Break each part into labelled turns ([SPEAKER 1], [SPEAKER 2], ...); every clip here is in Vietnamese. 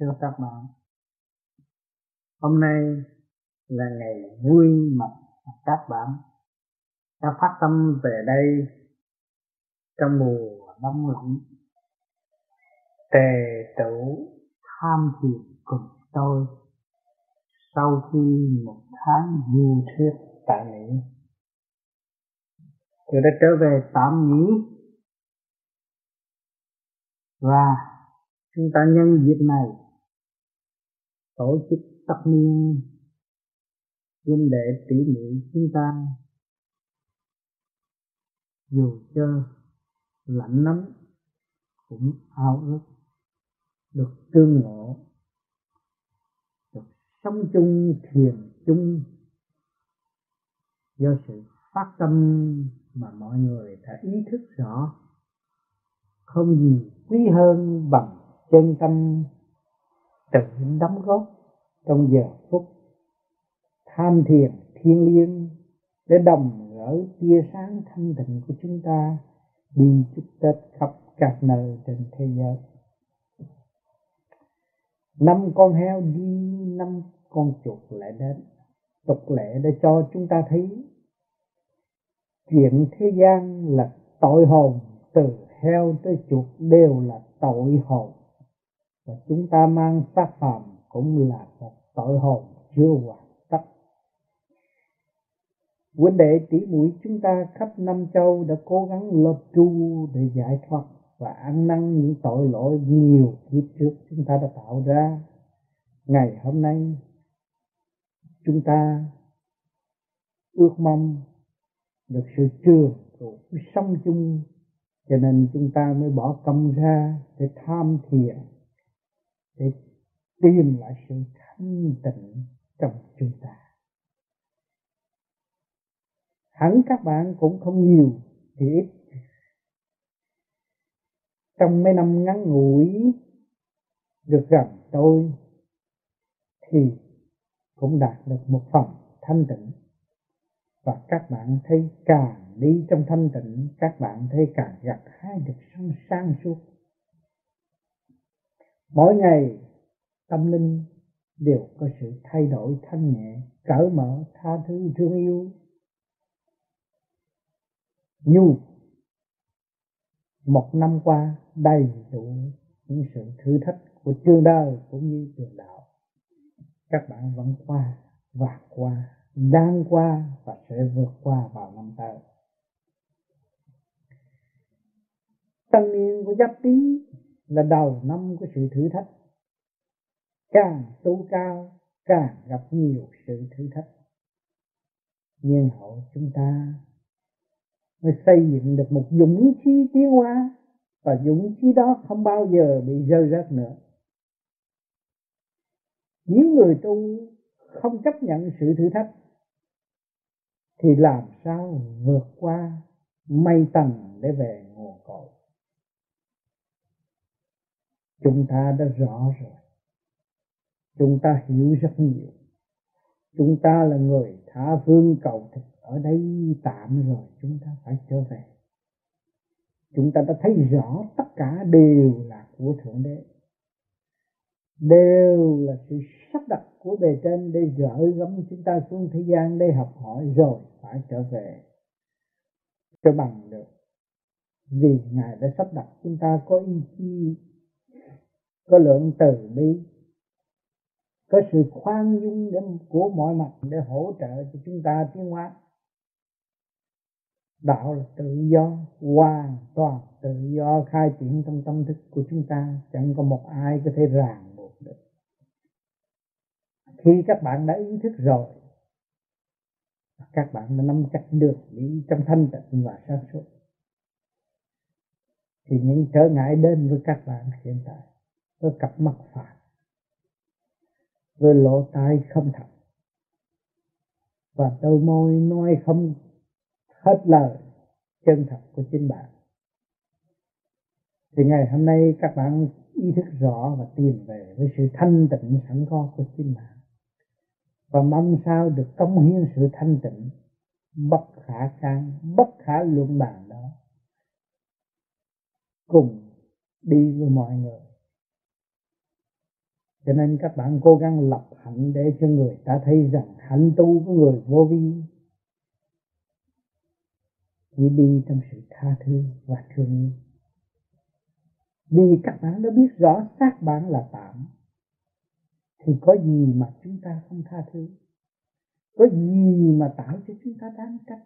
[SPEAKER 1] thưa các bạn. Hôm nay là ngày vui mừng các bạn đã phát tâm về đây trong mùa đông lạnh. Tề tửu tham thiền cùng tôi sau khi một tháng du thuyết tại Mỹ. Tôi đã trở về tạm nghỉ. Và chúng ta nhân dịp này tổ chức tất niên huynh đệ tỷ muội chúng ta. Dù cho lạnh lắm, cũng ao ước được tương ngộ, được sống chung, thiền chung do sự phát tâm mà mọi người đã ý thức rõ. Không gì quý hơn bằng chân tâm tự đóng góp trong giờ phút tham thiền thiên liêng để đồng gỡ tia sáng thanh tịnh của chúng ta đi chúc Tết khắp các nơi trên thế giới. Năm con heo đi, năm con chuột lại đến. Tục lệ để cho chúng ta thấy chuyện thế gian là tội hồn từ heo tới chuột đều là tội hồn và chúng ta mang xác phàm cũng là một tội hồn chưa hoàn tất. Huynh đệ tỷ muội chúng ta khắp năm châu đã cố gắng lập tru để giải thoát và ăn năn những tội lỗi nhiều kiếp trước chúng ta đã tạo ra. Ngày hôm nay, chúng ta ước mong được sự trường trụ sống chung, cho nên chúng ta mới bỏ công ra để tham thiền để tìm lại sự thanh tịnh trong chúng ta. Hẳn các bạn cũng không nhiều thì ít. Trong mấy năm ngắn ngủi được gặp tôi thì cũng đạt được một phần thanh tịnh. Và các bạn thấy càng đi trong thanh tịnh, các bạn thấy càng gặt hái được sang sáng suốt mỗi ngày, tâm linh đều có sự thay đổi thanh nhẹ, cởi mở tha thứ thương yêu. Nhu, một năm qua đầy đủ những sự thử thách của trường đời cũng như trường đạo. Các bạn vẫn qua và qua, đang qua và sẽ vượt qua vào năm tới. Tân niên của giáp tý là đầu năm của sự thử thách. Càng tu cao, càng gặp nhiều sự thử thách. Nhưng hậu chúng ta mới xây dựng được một dũng khí tiến hóa, và dũng khí đó không bao giờ bị rơi rớt nữa. Nếu người tu không chấp nhận sự thử thách, thì làm sao vượt qua mây tầng để về nguồn cội chúng ta đã rõ rồi. Chúng ta hiểu rất nhiều. Chúng ta là người tha phương cầu thực. Ở đây tạm rồi, chúng ta phải trở về. Chúng ta đã thấy rõ tất cả đều là của thượng đế. Đều là sự sắp đặt của bề trên để gỡ gắm chúng ta xuống thế gian để học hỏi rồi phải trở về. Cho bằng được. Vì ngài đã sắp đặt chúng ta có ý chí có lượng từ bi, có sự khoan dung đến của mọi mặt để hỗ trợ cho chúng ta tiến hóa. Đạo là tự do, hoàn toàn tự do, khai triển trong tâm thức của chúng ta. Chẳng có một ai có thể ràng buộc được. Khi các bạn đã ý thức rồi, các bạn đã nắm chắc được đi trong thanh tịnh và sáng suốt. Thì những trở ngại đến với các bạn hiện tại với cặp mắt phạt với lỗ tai không thật và đôi môi nói không hết lời chân thật của chính bạn. Thì ngày hôm nay các bạn ý thức rõ và tìm về với sự thanh tịnh sẵn có của chính bạn. Và mong sao được công hiến sự thanh tịnh, bất khả can bất khả luận bàn đó, cùng đi với mọi người cho nên các bạn cố gắng lập hạnh để cho người ta thấy rằng hạnh tu của người vô vi chỉ đi trong sự tha thứ và thương yêu. Vì các bạn đã biết rõ xác bạn là tạm, thì có gì mà chúng ta không tha thứ? Có gì mà tạo cho chúng ta đáng trách?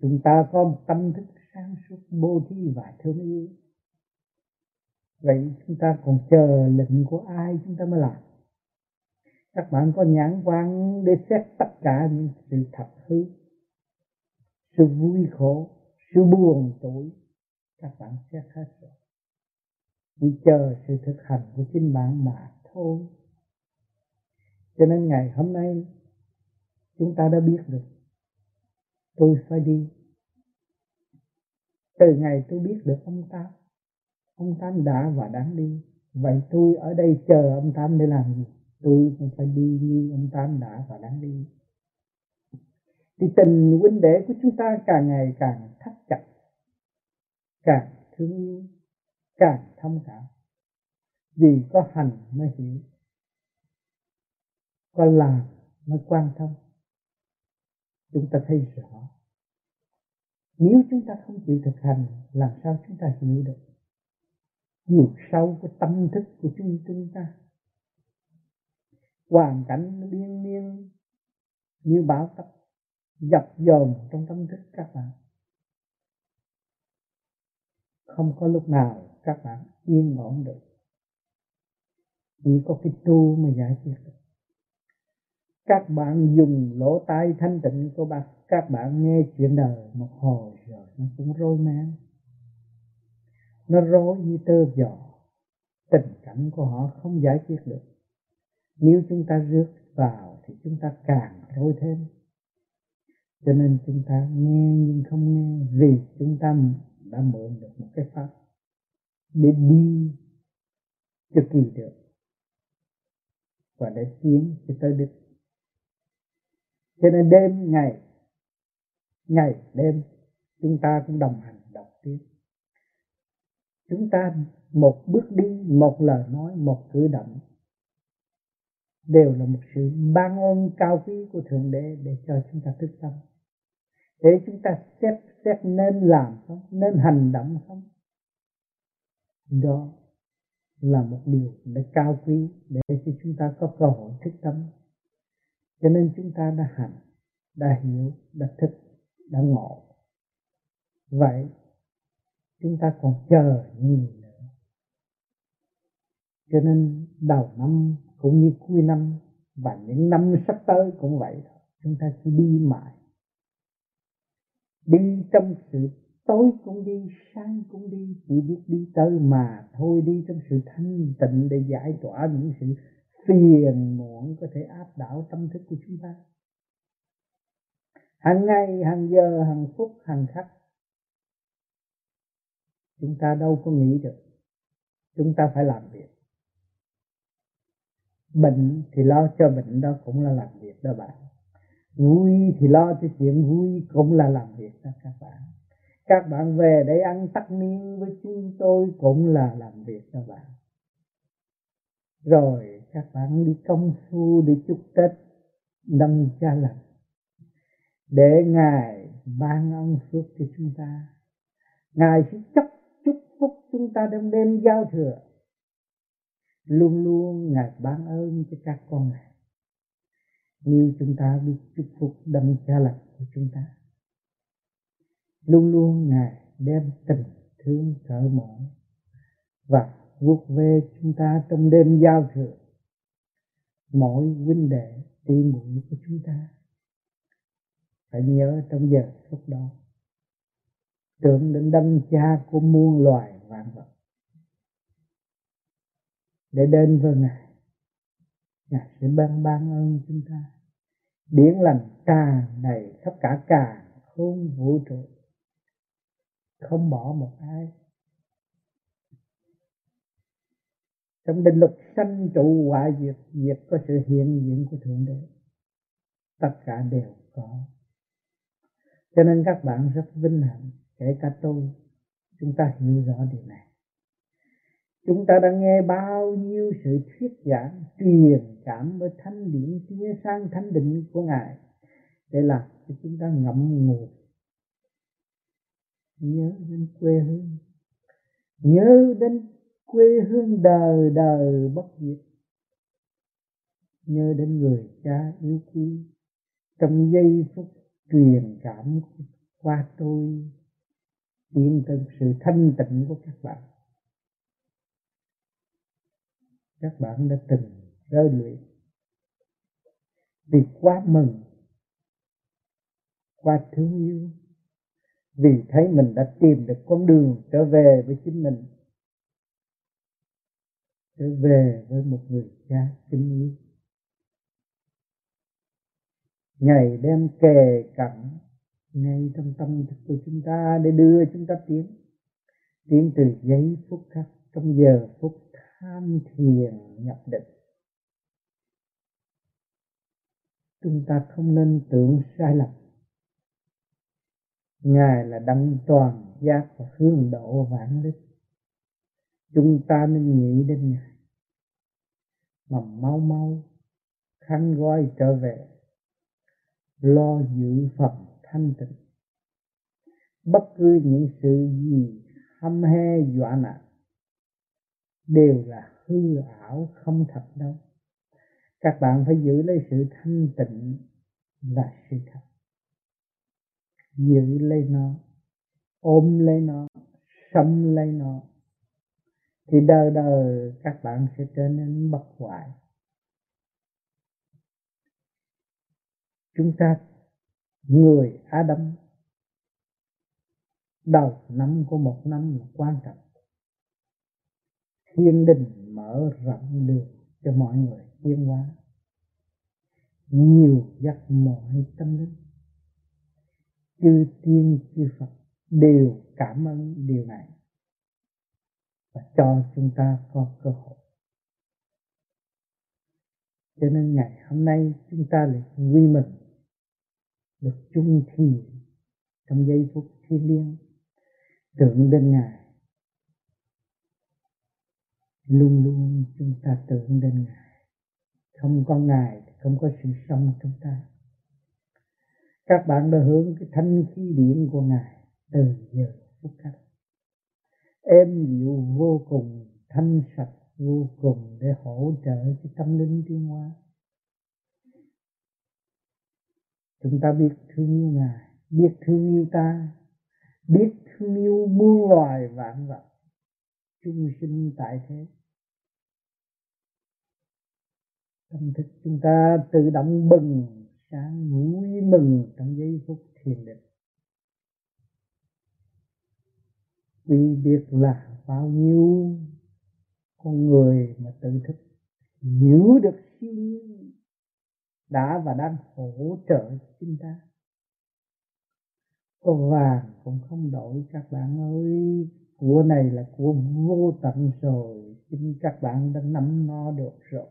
[SPEAKER 1] Chúng ta có một tâm thức sáng suốt, bố thí và thương yêu vậy chúng ta còn chờ lệnh của ai chúng ta mới làm? Các bạn có nhãn quan để xét tất cả những sự thật hư. Sự vui khổ, sự buồn tuổi các bạn xét hết rồi. Chỉ chờ sự thực hành của chính bạn mà thôi. Cho nên ngày hôm nay, chúng ta đã biết được. Tôi phải đi. Từ ngày tôi biết được ông ta ông tám đã và đáng đi. Vậy tôi ở đây chờ ông tám để làm gì? Tôi cũng phải đi như ông tám đã và đáng đi. Thì tình huynh đệ của chúng ta càng ngày càng thắt chặt, càng thương yêu, càng thông cảm. Vì có hành mới hiểu, có làm mới quan tâm. Chúng ta thấy rõ. Nếu chúng ta không chịu thực hành, làm sao chúng ta hiểu được? Chiều sâu của tâm thức của chúng chúng ta. Hoàn cảnh liên miên như bão táp, dập dồn trong tâm thức các bạn. Không có lúc nào các bạn yên ổn được. Chỉ có cái tu mà giải quyết được. Các bạn dùng lỗ tai thanh tịnh của bạn, các bạn nghe chuyện đời một hồi rồi nó cũng rối men nó rối như tơ giò tình cảnh của họ không giải quyết được. Nếu chúng ta rước vào thì chúng ta càng rối thêm. Cho nên chúng ta nghe nhưng không nghe vì chúng ta đã mượn được một cái pháp để đi cho kỳ được và để tiến cho tới đích. Cho nên đêm ngày ngày đêm chúng ta cũng đồng hành chúng ta một bước đi, một lời nói, một cử động đều là một sự ban ơn cao quý của thượng đế để cho chúng ta thức tâm. Để chúng ta xét xét nên làm không, nên hành động không. Đó là một điều để cao quý để cho chúng ta có cơ hội thức tâm. Cho nên chúng ta đã hành, đã hiểu, đã thức, đã ngộ. Vậy chúng ta còn chờ những gì nữa. Cho nên đầu năm cũng như cuối năm và những năm sắp tới cũng vậy thôi chúng ta chỉ đi mãi. Đi trong sự tối cũng đi, sáng cũng đi, chỉ biết đi tới mà thôi. Đi trong sự thanh tịnh để giải tỏa những sự phiền muộn có thể áp đảo tâm thức của chúng ta. Hàng ngày, hàng giờ, hàng phút, hàng khắc chúng ta đâu có nghĩ được. Chúng ta phải làm việc. Bệnh thì lo cho bệnh đó cũng là làm việc đó bạn. Vui thì lo cho chuyện vui cũng là làm việc đó các bạn. Các bạn về để ăn tắc niên với chúng tôi cũng là làm việc đó bạn. Rồi các bạn đi công phu đi chúc tết nâng cha lành. Để ngài ban ân phước cho chúng ta. Ngài sẽ chúc chúc phúc chúng ta trong đêm giao thừa. Luôn luôn ngài ban ơn cho các con ngài. Nếu chúng ta biết chúc phúc đấng cha lành của chúng ta, luôn luôn ngài đem tình thương cởi mở và vuốt về chúng ta trong đêm giao thừa. Mỗi huynh đệ, tỷ muội của chúng ta phải nhớ trong giờ phút đó tưởng đến đấng cha của muôn loài vạn vật. Để đến với ngài ngài sẽ ban ban ơn chúng ta. Điển lành tràn đầy khắp cả càng không vũ trụ. Không bỏ một ai. Trong định luật sanh trụ hoại diệt diệt có sự hiện diện của thượng đế. Tất cả đều có. Cho nên các bạn rất vinh hạnh kể cả tôi chúng ta hiểu rõ điều này. Chúng ta đã nghe bao nhiêu sự thuyết giảng, truyền cảm với thanh điển tia sang thanh định của ngài. Để làm cho chúng ta ngậm ngùi, nhớ đến quê hương, nhớ đến quê hương đời đời bất diệt, nhớ đến người cha yêu quý. Trong giây phút truyền cảm qua tôi tiến tới sự thanh tịnh của các bạn. Các bạn đã từng rơi luyện vì quá mừng, quá thương yêu, vì thấy mình đã tìm được con đường trở về với chính mình, trở về với một người cha kính yêu. Ngày đêm kề cận ngay trong tâm thức của chúng ta để đưa chúng ta tiến. Tiến từ giây phút khắc trong giờ phút tham thiền nhập định. Chúng ta không nên tưởng sai lầm. Ngài là đấng toàn giác và hướng độ vạn linh chúng ta nên nghĩ đến ngài. Mà mau mau khăn gói trở về, lo giữ phẩm thanh tịnh. Bất cứ những sự gì hăm he dọa nạt đều là hư ảo không thật đâu. Các bạn phải giữ lấy sự thanh tịnh và sự thật. Giữ lấy nó, ôm lấy nó sống lấy nó, thì đời đời các bạn sẽ trở nên bất hoại. Chúng ta người Adam. Đầu năm của một năm là quan trọng. Thiên đình mở rộng đường cho mọi người tiến hóa. Nhiều giấc mọi tâm linh. Chư tiên, chư Phật đều cảm ơn điều này và cho chúng ta có cơ hội. Cho nên ngày hôm nay chúng ta lại quy mình được chung thì trong giây phút thiêng liêng, tưởng đến ngài. Luôn luôn chúng ta tưởng đến ngài. Không có ngài thì không có sự sống chúng ta. Các bạn đã hướng cái thanh khí điển của ngài từ giờ phút khắc êm dịu vô cùng, thanh sạch vô cùng để hỗ trợ cái tâm linh tiến hóa chúng ta biết thương yêu ngài, biết thương yêu ta, biết thương yêu muôn loài vạn vật. Chung sinh tại thế. Tâm thức chúng ta tự động bừng sáng vui mừng trong giây phút thiền định. Vì biết là bao nhiêu con người mà tự thức hiểu được siêu nhiên đã và đang hỗ trợ chúng ta. Có vàng cũng không đổi, các bạn ơi. Của này là của vô tận rồi chính các bạn đã nắm nó được rồi.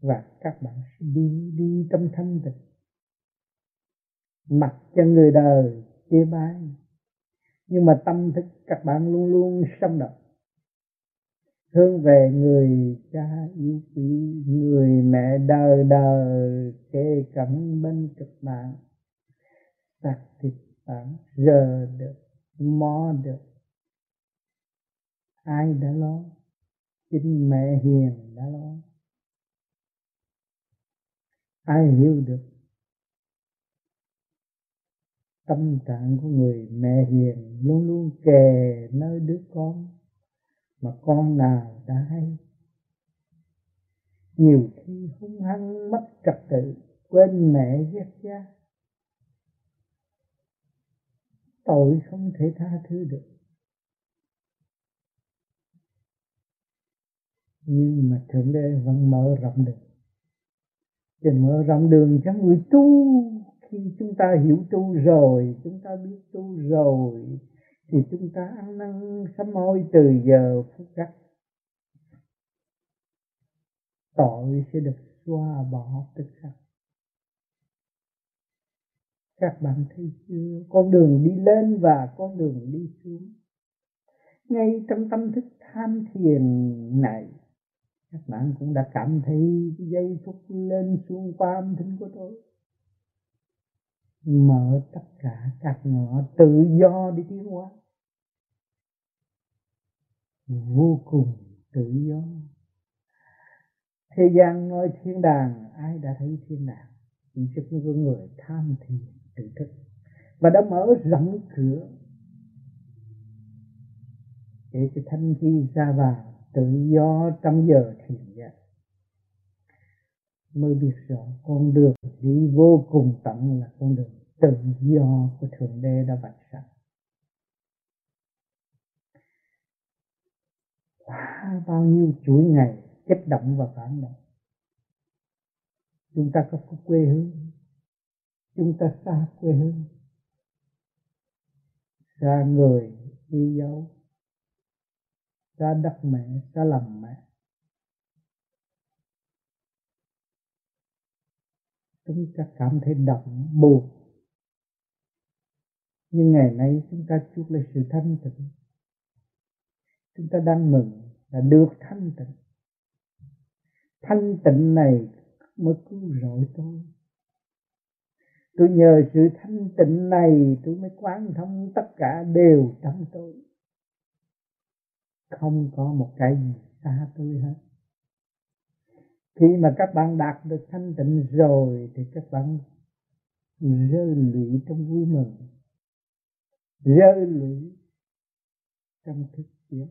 [SPEAKER 1] Và các bạn sẽ đi đi trong thanh tịnh. Mặc cho người đời chê bai. Nhưng mà tâm thức các bạn luôn luôn sống động thương về người cha yêu quý người mẹ đời đời kề cận bên cực mạng, xác thịt bản giờ được mò được. Ai đã lo? Chính mẹ hiền đã lo. Ai hiểu được? Tâm trạng của người mẹ hiền luôn luôn kề nơi đứa con mà con nào đã hay. Nhiều khi hung hăng mất trật tự, quên mẹ ghét cha. Tội không thể tha thứ được. Nhưng mà thượng đế vẫn mở rộng đường. Thì mở rộng đường cho người tu. Khi chúng ta hiểu tu rồi, chúng ta biết tu rồi thì chúng ta ăn năn sám hối từ giờ phút khắc tội sẽ được xóa bỏ tức khắc các bạn thấy chưa? Con đường đi lên và con đường đi xuống. Ngay trong tâm thức tham thiền này, các bạn cũng đã cảm thấy cái giây phút lên xuống qua âm thanh của tôi mở tất cả các ngõ, tự do đi tiến hóa. Vô cùng tự do. Thế gian nói thiên đàng, ai đã thấy thiên đàng? Chỉ cho những người tham thiền tự thức. Và đã mở rộng cửa. Để cho thanh chi ra vào, tự do trong giờ thiền giác. Mới biết rõ con đường đi vô cùng tận là con đường tự do của thượng đế đã vạch sẵn qua bao nhiêu chuỗi ngày kích động và phản động, chúng ta có quê hương, chúng ta xa quê hương, xa người đi dấu, xa đất mẹ, xa lòng mẹ. Chúng ta cảm thấy đậm buồn. Nhưng ngày nay chúng ta chuốc lấy sự thanh tịnh. Chúng ta đang mừng là được thanh tịnh. Thanh tịnh này mới cứu rỗi tôi. Tôi nhờ sự thanh tịnh này tôi mới quán thông tất cả đều trong tôi. Không có một cái gì xa tôi hết khi mà các bạn đạt được thanh tịnh rồi thì các bạn rơi lụy trong vui mừng, rơi lụy trong thức biết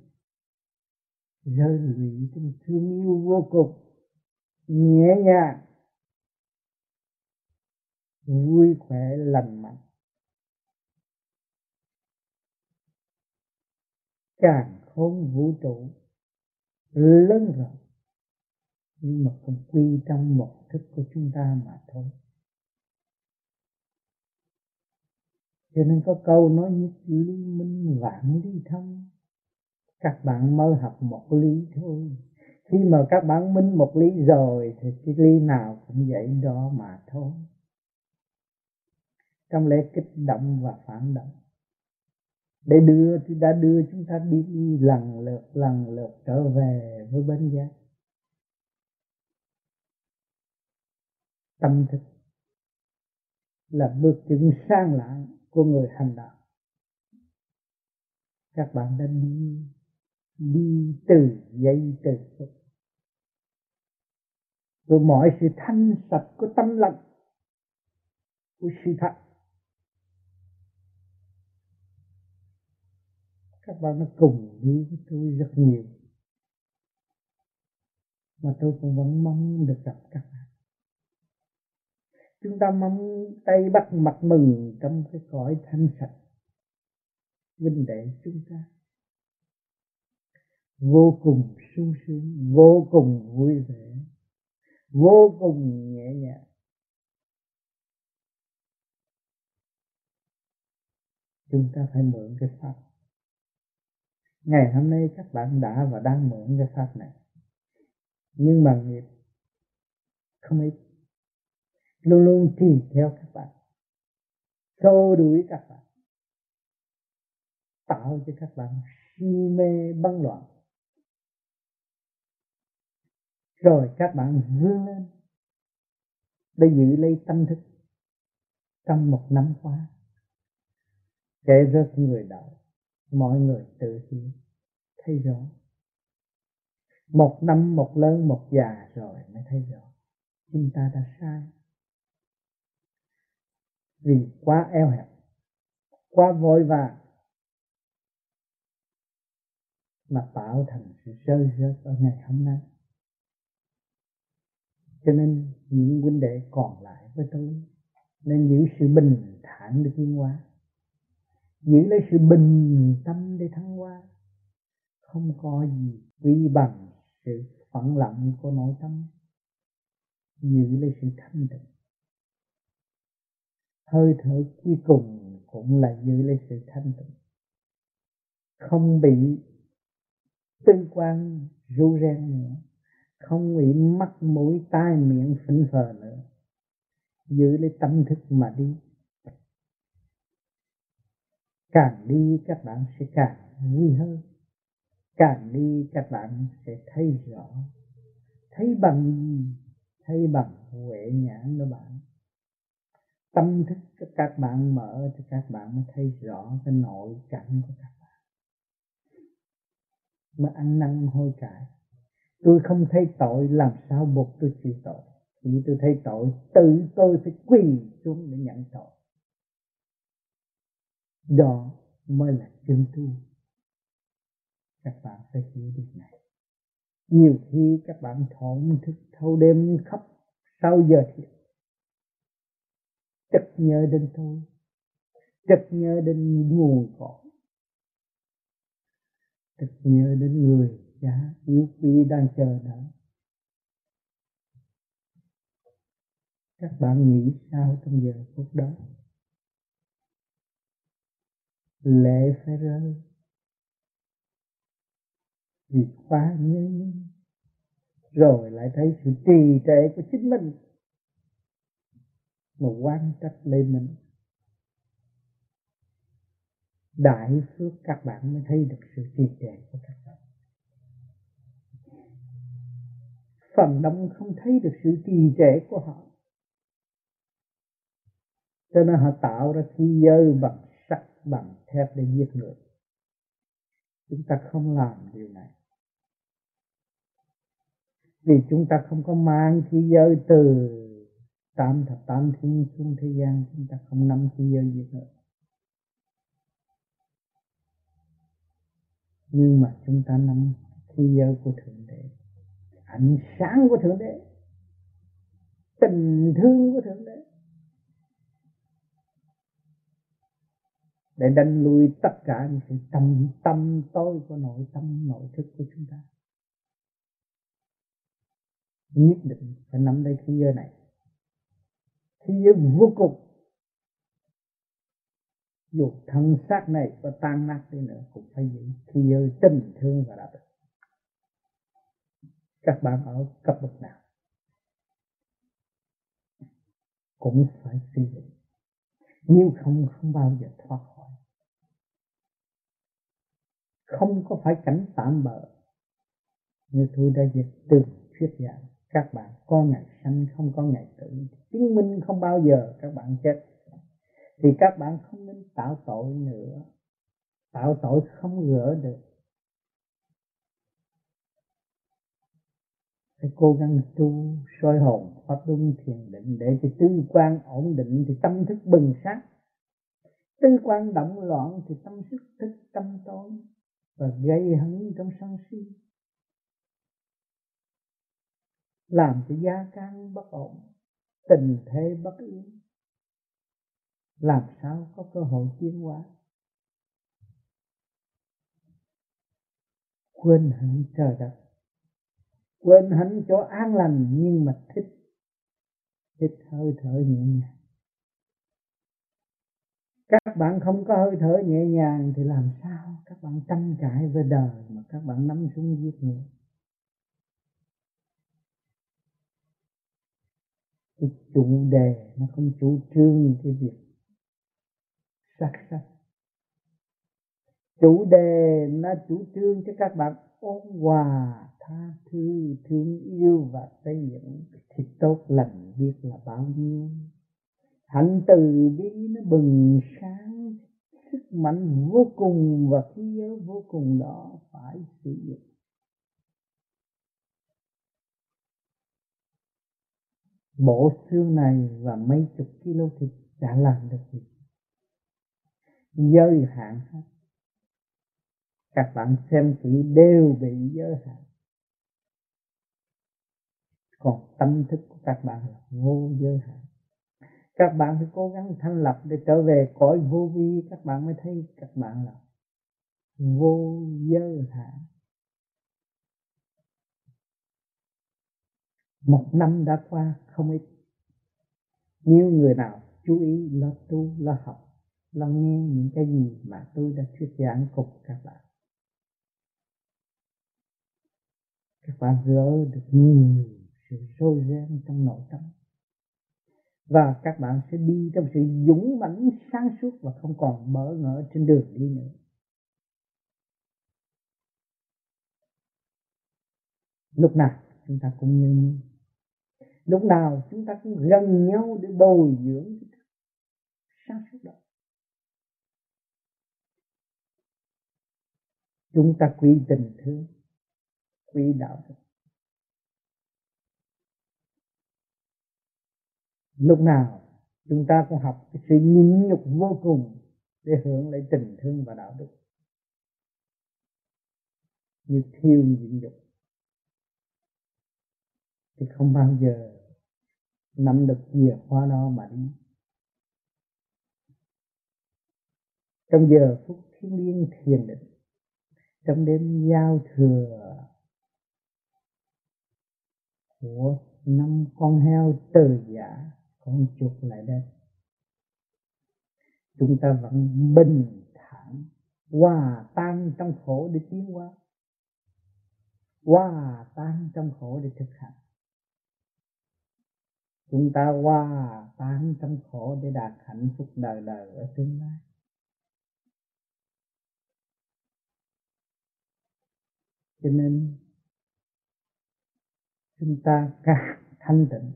[SPEAKER 1] rơi lụy trong thương yêu vô cùng, nhẹ nhàng, vui khỏe, lành mạnh. Càng không vũ trụ, lớn rộng nhưng mà cũng quy trong một thức của chúng ta mà thôi. Cho nên có câu nói nhất lý minh vạn lý thông các bạn mới học một lý thôi. Khi mà các bạn minh một lý rồi thì cái lý nào cũng vậy đó mà thôi. Trong lễ kích động và phản động để đưa thì đã đưa chúng ta đi, đi lần lượt lần lượt trở về với bên giác. Tâm thức là bước chân sang lạng của người hành đạo. Các bạn đã đi đi từ giây từ phút. Rồi mọi sự thanh sạch của tâm lặng của sự thật. Các bạn đã cùng đi với tôi rất nhiều, mà tôi cũng vẫn mong được gặp các bạn chúng ta mong tay bắt mặt mừng trong cái cõi thanh sạch, vinh đệ chúng ta. Vô cùng sung sướng, vô cùng vui vẻ, vô cùng nhẹ nhàng. Chúng ta phải mượn cái pháp. Ngày hôm nay các bạn đã và đang mượn cái pháp này. Nhưng mà nghiệp không ít luôn luôn tìm theo các bạn. Xô đuổi các bạn. Tạo cho các bạn si mê băng loạn. Rồi các bạn vươn lên để giữ lấy tâm thức trong một năm qua. Kể rất người đạo mọi người tự hiểu, thấy rõ. Một năm, một lớn, một già rồi mới thấy rõ. Chúng ta đã sai vì quá eo hẹp, quá vội vàng, mà tạo thành sự rơi rớt ở ngày hôm nay. Cho nên những huynh đệ còn lại với tôi nên giữ sự bình thản để tiến hóa, giữ lấy sự bình tâm để thăng hoa. Không có gì quý bằng sự phẳng lặng của nội tâm, giữ lấy sự thanh tịnh hơi thở cuối cùng cũng là giữ lấy sự thanh tịnh. Không bị tư quan ru ren nữa. Không bị mắt mũi tai miệng phỉnh phờ nữa. Giữ lấy tâm thức mà đi. Càng đi các bạn sẽ càng vui hơn. Càng đi các bạn sẽ thấy rõ. Thấy bằng thấy bằng huệ nhãn đó bạn tâm thức cho các bạn, mở cho các bạn mới thấy rõ cái nội cảnh của các bạn. Mà ăn năn hối cải. Tôi không thấy tội, làm sao buộc tôi chịu tội? Khi tôi thấy tội, tự tôi phải quỳ xuống để nhận tội. Đó mới là chân tu các bạn phải hiểu điều này. Nhiều khi các bạn thổn thức, thâu đêm khóc, sau giờ thiệt nhớ đến tôi trực nhớ đến nguồn cội trực nhớ đến người cha yêu quý đang chờ đợi. Các bạn nghĩ sao trong giờ phút đó? Lệ phải rơi, vì quá nhớ rồi lại thấy sự trì trệ của chính mình mà quan trách lên mình đại phước các bạn mới thấy được sự trì trệ của các bạn. Phần đông không thấy được sự trì trệ của họ. Cho nên họ tạo ra thi giới bằng sắt, bằng thép để giết người. Chúng ta không làm điều này. Vì chúng ta không có mang thi giới từ tam thập tam thiên xuống thế gian, chúng ta không nắm khi giới gì nữa nhưng mà chúng ta nắm khi giới của thượng đế, ánh sáng của thượng đế, tình thương của thượng đế, để đánh lui tất cả những sự tâm tâm tối của nội tâm, nội thức của chúng ta. Nhất định phải nắm lấy thế giới này thế giới vô cùng. Dù thân xác này có tan nát đi nữa, cũng phải giữ thế giới tình thương và đạo đức. Các bạn ở cấp bậc nào cũng phải suy nghĩ. Nếu không không bao giờ thoát khỏi. Không có phải cảnh tạm bỡ như tôi đã dịch từ thuyết giảng, các bạn có ngày sanh, không có ngày tử chứng minh không bao giờ các bạn chết. Thì các bạn không nên tạo tội nữa. Tạo tội không gỡ được. Phải cố gắng tu, soi hồn, pháp luân thiền định để cho tư quan ổn định thì tâm thức bừng sáng. Tư quan động loạn thì tâm sức thức tâm tối và gây hấn trong sân si. Làm cho gia can bất ổn tình thế bất yên làm sao có cơ hội tiến hóa? Quên hẳn trời đất, quên hẳn chỗ an lành nhưng mà thích thích hơi thở nhẹ nhàng. Các bạn không có hơi thở nhẹ nhàng thì làm sao? Các bạn tranh cãi với đời mà các bạn nắm súng giết người. Cái chủ đề nó không chủ trương cái việc sắc sắc. Chủ đề nó chủ trương cho các bạn ôn hòa, tha thứ, thương yêu và xây dựng thì tốt lành biết là bao nhiêu. Hạnh từ bi nó bừng sáng, sức mạnh vô cùng và khí giới vô cùng đó phải sử dụng bộ xương này và mấy chục kilo thịt đã làm được gì giới hạn hết. Các bạn xem kỹ đều bị giới hạn. Còn tâm thức của các bạn là vô giới hạn. Các bạn phải cố gắng thanh lập để trở về cõi vô vi. Các bạn mới thấy các bạn là vô giới hạn. Một năm đã qua không ít. Nhiều người nào chú ý lo tu, lo học, lo nghe những cái gì mà tôi đã thuyết giảng cùng các bạn. Các bạn gỡ được nhiều sự sôi gian trong nội tâm. Và các bạn sẽ đi trong sự dũng mãnh, sáng suốt và không còn bỡ ngỡ trên đường đi nữa. Lúc nào chúng ta cũng như lúc nào chúng ta cũng gần nhau để bồi dưỡng sáng suốt đó. Chúng ta quy tình thương, quy đạo đức lúc nào chúng ta cũng học cái sự nhịn nhục vô cùng để hưởng lấy tình thương và đạo đức. Như thiêu nhịn nhục. Thì không bao giờ nắm được chìa khóa đó mà đi. Trong giờ phút thiên liêng thiền định, trong đêm giao thừa của năm con heo từ giả, con chuột lại đây. Chúng ta vẫn bình thản, hòa tan trong khổ để tiến qua hòa tan trong khổ để thực hành chúng ta qua tan trong khổ để đạt hạnh phúc đời đời ở tương lai. Cho nên, chúng ta càng thanh tịnh,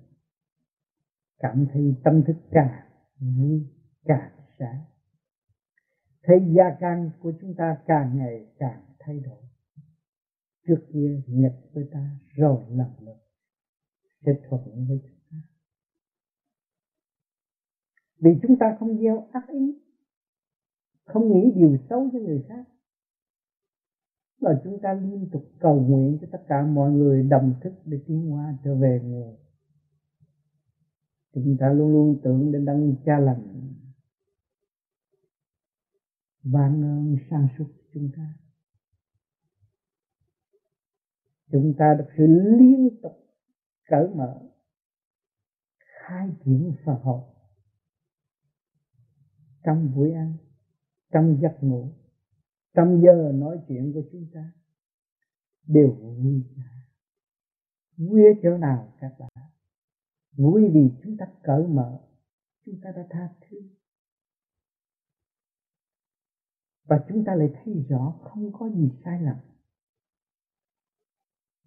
[SPEAKER 1] cảm thấy tâm thức càng vui, càng sáng. Thế gia căn của chúng ta càng ngày càng thay đổi. Trước kia nghịch với ta rồi lần lượt sẽ thuận với chúng ta vì chúng ta không gieo ác ý, không nghĩ điều xấu cho người khác. Mà chúng ta liên tục cầu nguyện cho tất cả mọi người đồng thức để tiến hóa trở về nguồn chúng ta luôn luôn tưởng đến đấng cha lành ban ơn sang suốt chúng ta. Chúng ta được sự liên tục cởi mở, khai triển Phật học trong buổi ăn, trong giấc ngủ, trong giờ nói chuyện của chúng ta, đều vui vui ở chỗ nào các bạn? Vui vì chúng ta cởi mở, chúng ta đã tha thứ. Và chúng ta lại thấy rõ không có gì sai lầm.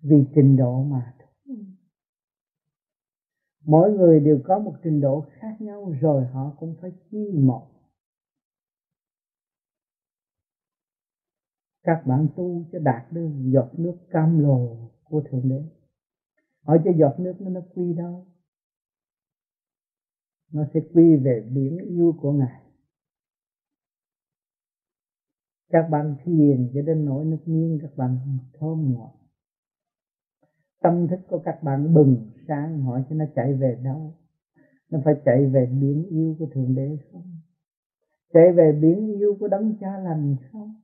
[SPEAKER 1] Vì trình độ mà thôi. Mỗi người đều có một trình độ khác nhau rồi họ cũng phải chi một các bạn tu cho đạt được giọt nước cam lồ của thượng đế. Hỏi cho giọt nước nó nó quy đâu nó sẽ quy về biển yêu của ngài. Các bạn thiền cho đến nỗi nước nhiên các bạn thơm ngọt tâm thức của các bạn bừng sáng, hỏi cho nó chạy về đâu? Nó phải chạy về biển yêu của thượng đế không? Chạy về biển yêu của đấng cha lành không?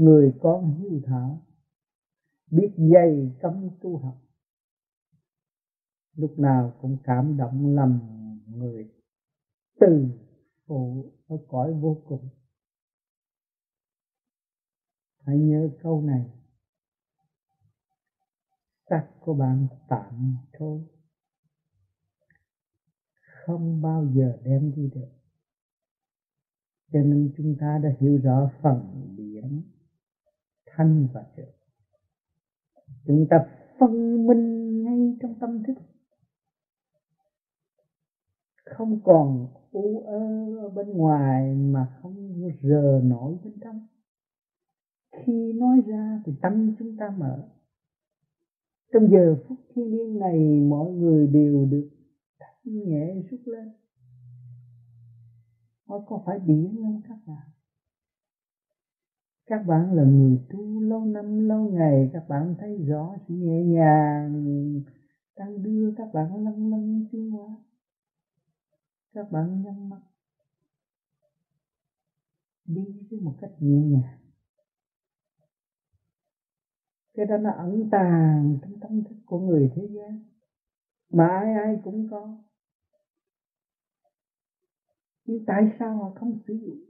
[SPEAKER 1] Người con hiếu thảo biết dày cấm tu học. Lúc nào cũng cảm động lầm người, từ phụ ở cõi vô cùng. Hãy nhớ câu này. Sắc của bạn tạm thôi. Không bao giờ đem đi được. Cho nên chúng ta đã hiểu rõ phần thanh và trượt. Chúng ta phân minh ngay trong tâm thức. Không còn u ơ ở bên ngoài mà không rờ nổi bên trong. Khi nói ra thì tâm chúng ta mở. Trong giờ phút thiên liêng này, mọi người đều được thanh nhẹ rút lên. Nó có phải biển không các bạn? Các bạn là người tu lâu năm, lâu ngày, các bạn thấy rõ sự nhẹ nhàng, đang đưa các bạn lân lân tiến hóa. Các bạn nhắm mắt, đi với một cách nhẹ nhàng. Cái đó nó ẩn tàng trong tâm thức của người thế gian. Mà ai ai cũng có. Nhưng tại sao họ không sử dụng?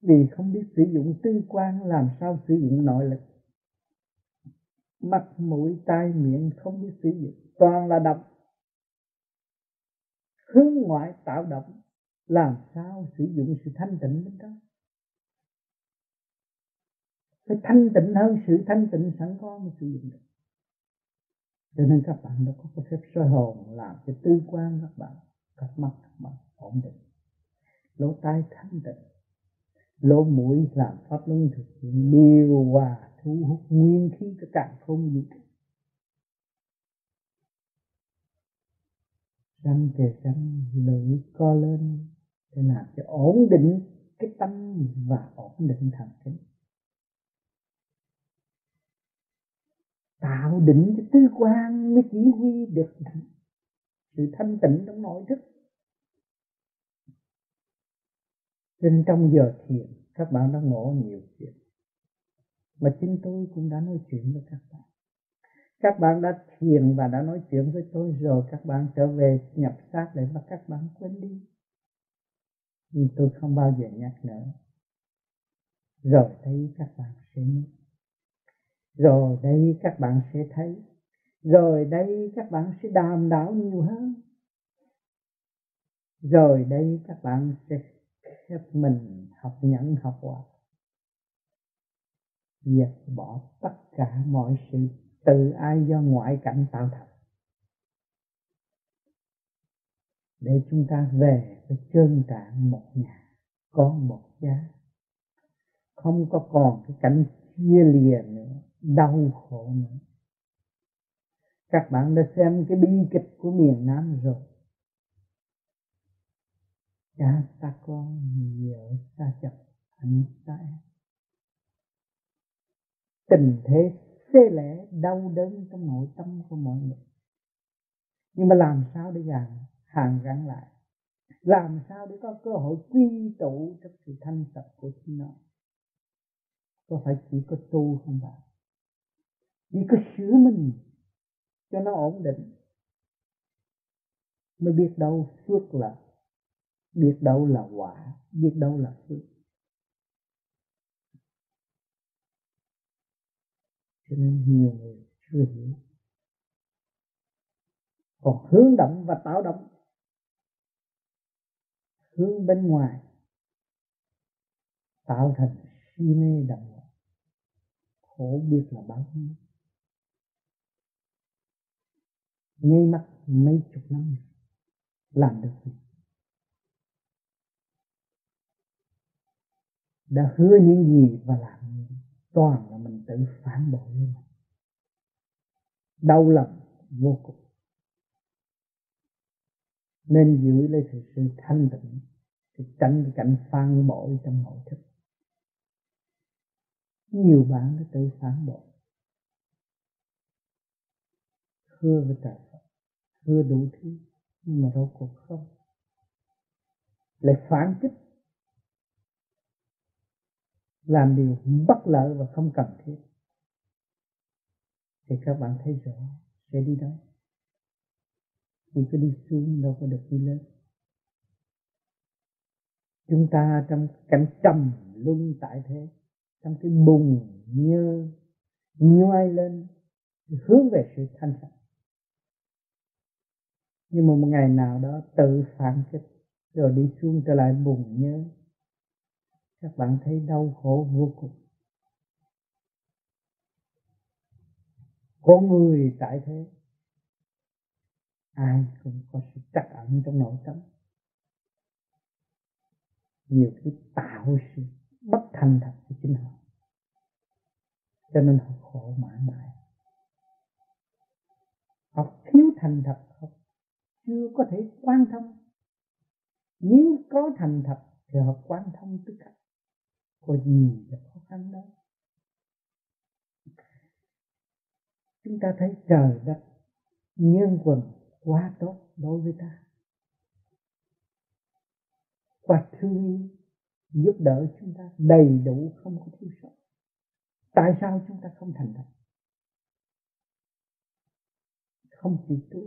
[SPEAKER 1] Vì không biết sử dụng tư quan làm sao sử dụng nội lực. Mặt, mũi, tai, miệng không biết sử dụng. Toàn là độc. Hướng ngoại tạo động làm sao sử dụng sự thanh tịnh bên trong? Phải thanh tịnh hơn sự thanh tịnh sẵn có mới sử dụng được. Cho nên các bạn đã có cái phép soi hồn làm cho tư quan các bạn. Các mắt các bạn ổn định. Lỗ tai thanh tịnh lỗ mũi làm pháp luân thực hiện điều hòa thu hút nguyên khí cho càng không vũ trụ răng kề răng lưỡi co lên, để làm cho ổn định cái tâm và ổn định thần kinh. Tạo định cho tư quan mới chỉ huy được sự thanh tịnh trong nội thức. Trên trong giờ thiền, các bạn đã ngộ nhiều chuyện mà chính tôi cũng đã nói chuyện với các bạn. Các bạn đã thiền và đã nói chuyện với tôi rồi, các bạn trở về nhập xác để mà các bạn quên đi. Nhưng tôi không bao giờ nhắc nữa. Rồi thấy các bạn sẽ nhớ rồi đây các bạn sẽ thấy. Rồi đây các bạn sẽ đàm đạo nhiều hơn. Rồi đây các bạn sẽ khép mình học nhẫn, học hòa dẹp bỏ tất cả mọi sự từ ai do ngoại cảnh tạo thành. Để chúng ta về với chân trạng một nhà, có một giá. Không có còn cái cảnh chia lìa nữa, đau khổ nữa. Các bạn đã xem cái bi kịch của miền Nam rồi cha xa con nhiều xa chậm anh xa em tình thế xê lẽ đau đớn trong nội tâm của mọi người. Nhưng mà làm sao để gàn hàng gắn lại? Làm sao để có cơ hội quy tụ trong sự thanh sạch của chính nó? Có phải chỉ có tu không bạn chỉ có sửa mình cho nó ổn định. Mới biết đâu phước là biết đâu là quả, biết đâu là phước. Cho nên nhiều người chưa hiểu còn hướng động và tạo động, hướng bên ngoài, tạo thành si mê động khổ biết là bao nhiêu ngay mắt mấy chục năm, làm được gì? Đã hứa những gì và làm toàn là mình tự phản bội lên đau lòng vô cùng. Nên giữ lấy sự, sự thanh tịnh để tránh cái cảnh phản bội trong nội thức. Nhiều bạn đã tự phản bội. Hứa với trời Phật hứa đủ thứ nhưng mà đâu cuộc không. Lại phản kích làm điều bất lợi và không cần thiết. Thì các bạn thấy rõ, sẽ đi đâu? Chỉ có đi xuống đâu có được đi lên. Chúng ta trong cảnh trầm luân tại thế, trong cái bùng như nhoai lên hướng về sự thanh sạch nhưng mà một ngày nào đó tự phản kích, rồi đi xuống trở lại bùng nhớ các bạn thấy đau khổ vô cùng. Con người tại thế. Ai cũng có sự trắc ẩn trong nội tâm. Nhiều khi tạo sự bất thành thật của chính họ. Cho nên họ khổ mãi mãi. Họ thiếu thành thật họ chưa có thể quan thông. Nếu có thành thật thì họ quan thông tất cả có gì là khó khăn đó, chúng ta thấy trời đất nhân quần quá tốt đối với ta. Và thương yêu giúp đỡ chúng ta đầy đủ không có thiếu sót. Tại sao chúng ta không thành thật? Không chịu tu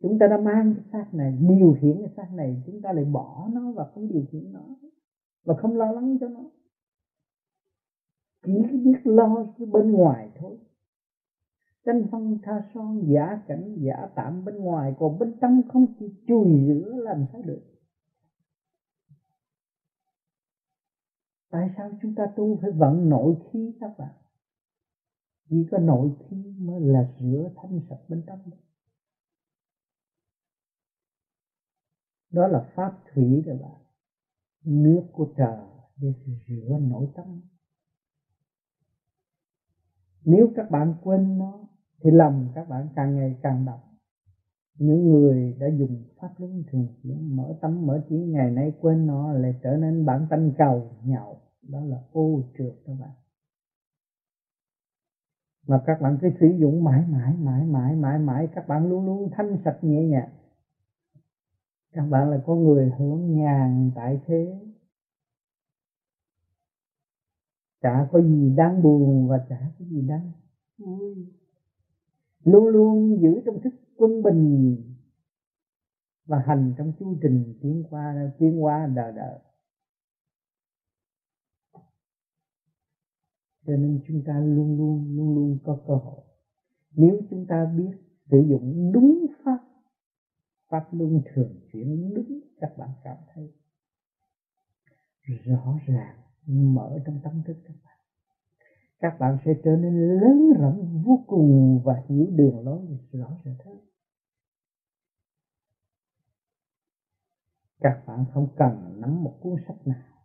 [SPEAKER 1] chúng ta đã mang cái xác này điều khiển cái xác này chúng ta lại bỏ nó và không điều khiển nó và không lo lắng cho nó. Chỉ biết lo cái bên ngoài thôi. Tranh phong tha son giả cảnh, giả tạm bên ngoài, còn bên trong không chỉ chùi rửa làm sao được? Tại sao chúng ta tu phải vận nội khí các bạn? Chỉ có nội khí mới là rửa thanh sạch bên trong đó là pháp thủy các bạn nước của trời để rửa nội tâm nếu các bạn quên nó, thì lòng các bạn càng ngày càng đậm. Những người đã dùng pháp luân thường xuyên mở tâm mở trí, ngày nay quên nó lại trở nên bản tánh cầu nhậu đó là ô trượt các bạn. Mà các bạn cứ sử dụng mãi mãi mãi mãi mãi mãi, các bạn luôn luôn thanh sạch nhẹ nhàng các bạn là có người hưởng nhàn tại thế. Chả có gì đáng buồn và chả có gì đáng vui. Luôn luôn giữ trong thức quân bình và hành trong chu trình tiến qua tiến qua đời đời cho nên chúng ta luôn luôn luôn luôn có cơ hội. Nếu chúng ta biết sử dụng đúng pháp pháp luân thường chuyển đúng các bạn cảm thấy rõ ràng, mở trong tâm thức các bạn. Các bạn sẽ trở nên lớn rộng vô cùng và hiểu đường lối rõ ràng hơn. Các bạn không cần nắm một cuốn sách nào,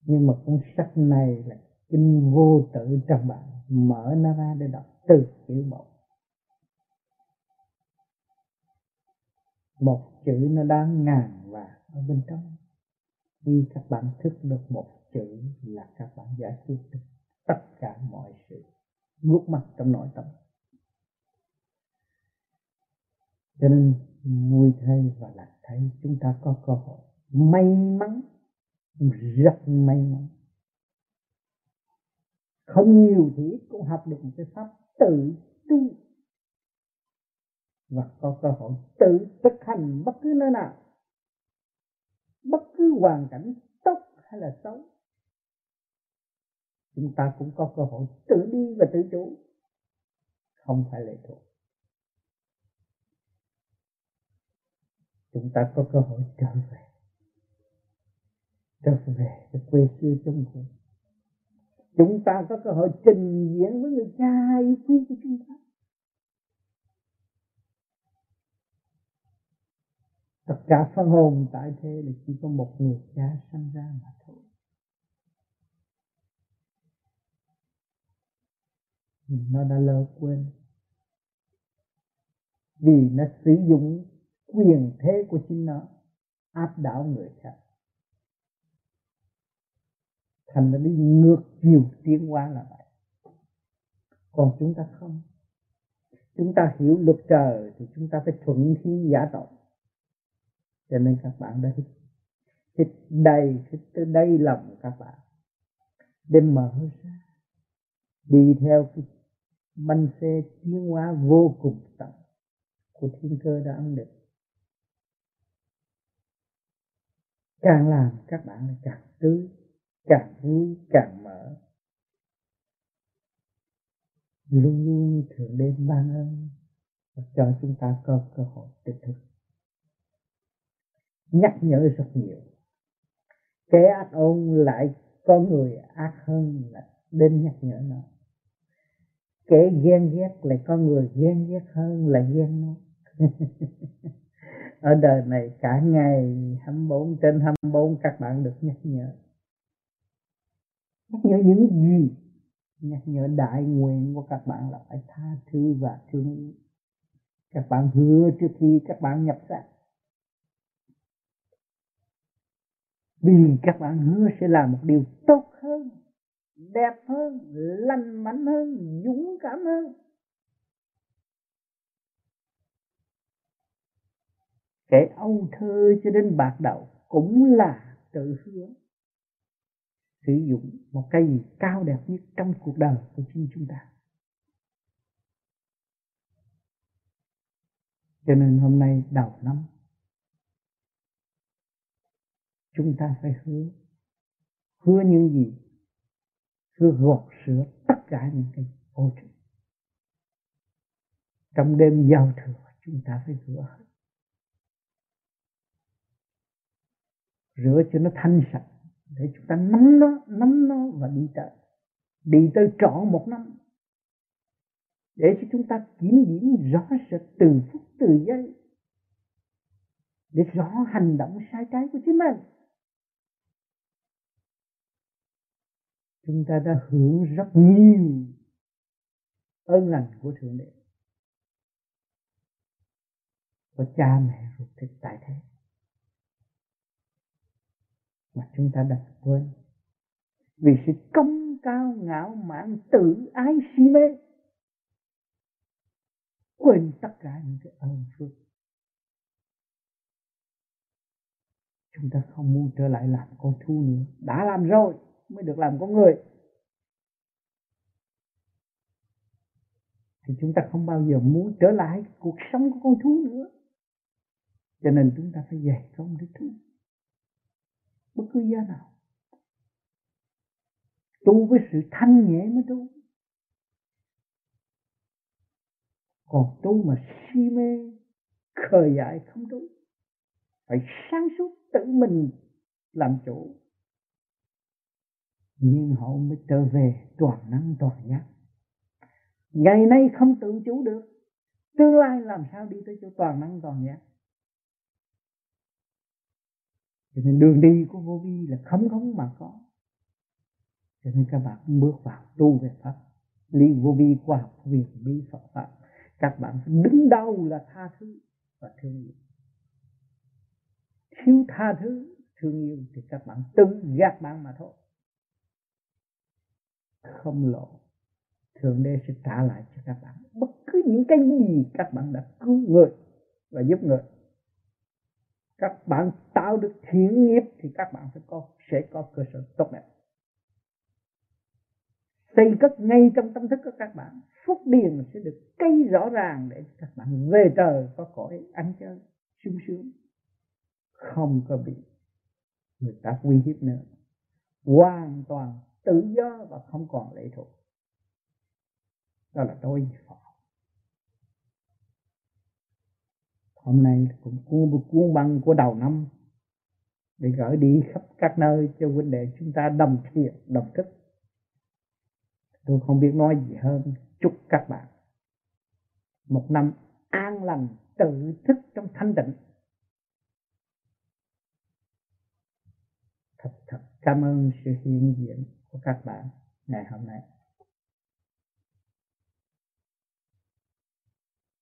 [SPEAKER 1] nhưng mà cuốn sách này là kinh vô tự trong bạn, mở nó ra để đọc từ chữ một một chữ nó đáng ngàn vàng ở bên trong. Khi các bạn thức được một chữ là các bạn giải quyết được tất cả mọi sự gút mắt trong nội tâm. Cho nên vui thay và lạc thay chúng ta có cơ hội may mắn, rất may mắn. Không nhiều thì cũng học được một cái pháp tự tu và có cơ hội tự thực hành bất cứ nơi nào. Bất cứ hoàn cảnh tốt hay là xấu. Chúng ta cũng có cơ hội tự đi và tự chủ. Không phải lệ thuộc. Chúng ta có cơ hội trở về. Trở về với quê xưa chúng ta. chúng ta có cơ hội trình diễn với người cha yêu quý của chúng ta. Tất cả phân hồn tại thế là chỉ có một người cha sanh ra mà thôi. Nó đã lỡ quên. Vì nó sử dụng quyền thế của chính nó áp đảo người khác. Thành nó đi ngược chiều tiến hóa là vậy. Còn chúng ta không. Chúng ta hiểu luật trời thì chúng ta phải thuận thiên giả tộc cho nên các bạn đã hít hít đầy hít tới lòng các bạn. Để mở ra, đi theo cái bánh xe tiến hóa vô cùng tận của thiên cơ đã ấn định. Càng làm các bạn càng tươi, càng vui, càng mở. Luôn luôn thượng đế ban ơn và cho chúng ta có cơ hội tỉnh thức nhắc nhở rất nhiều. Kẻ ác ôn lại có người ác hơn là đến nhắc nhở nó. Kẻ ghen ghét lại có người ghen ghét hơn là ghen nó. Ở đời này cả ngày 24 trên 24 các bạn được nhắc nhở. Nhắc nhở những gì? Nhắc nhở đại nguyện của các bạn là phải tha thứ và thương các bạn hứa trước khi các bạn nhập xác vì các bạn hứa sẽ làm một điều tốt hơn, đẹp hơn, lành mạnh hơn, dũng cảm hơn. Kẻ âu thơ cho đến bạc đầu cũng là tự hứa. Sử dụng một cái gì cao đẹp nhất trong cuộc đời của chính chúng ta. Cho nên hôm nay đầu năm chúng ta phải hứa. Hứa những gì? Hứa gột sửa tất cả những cái ô trực trong đêm giao thừa, chúng ta phải rửa hết. Rửa cho nó thanh sạch, để chúng ta nắm nó nắm nó và đi tới. Đi tới trọn một năm. Để cho chúng ta kiểm điểm rõ rệt từ phút từ giây. Để rõ hành động sai trái của chính mình. Chúng ta đã hưởng rất nhiều ơn lành của thượng đế. Của cha mẹ ruột thịt tại thế. Mà chúng ta đã quên. Vì sự công cao ngạo mạn tự ái si mê. Quên tất cả những cái ơn phước. Chúng ta không muốn trở lại làm con thú nữa. Đã làm rồi mới được làm con người. Thì chúng ta không bao giờ muốn trở lại cuộc sống của con thú nữa. Cho nên chúng ta phải dạy công đức thú. Bất cứ giá nào. Tu với sự thanh nhẹ mới tu. Còn tu mà si mê, khờ dại không tu. Phải sáng suốt tự mình làm chủ nhưng họ mới trở về toàn năng toàn giác. Ngày nay không tự chủ được, tương lai làm sao đi tới chỗ toàn năng toàn giác? Cho nên đường đi của vô vi là không không mà có. Cho nên các bạn bước vào tu về pháp lý vô vi khoa học viên bí Phật pháp, các bạn đứng đầu là tha thứ và thương yêu. Thiếu tha thứ, thương yêu thì các bạn tự gạt bạn mà thôi không lộ, thượng đế sẽ trả lại cho các bạn bất cứ những cái gì các bạn đã cứu người và giúp người. Các bạn tạo được thiện nghiệp thì các bạn phải có, sẽ có cơ sở tốt đẹp. Xây cất ngay trong tâm thức của các bạn, phúc điền sẽ được cây rõ ràng để các bạn về trời có cõi ăn chơi sung sướng. Không có bị người ta uy hiếp nữa. Hoàn toàn tự do và không còn lệ thuộc. Đó là tôi Phật. Hôm nay cũng cuốn một cuốn băng của đầu năm để gửi đi khắp các nơi cho huynh đệ chúng ta đồng thiện đồng thức. Tôi không biết nói gì hơn. Chúc các bạn một năm an lành, tự thức trong thanh tịnh. Thật thật cảm ơn sự hiện diện của các bạn ngày hôm nay.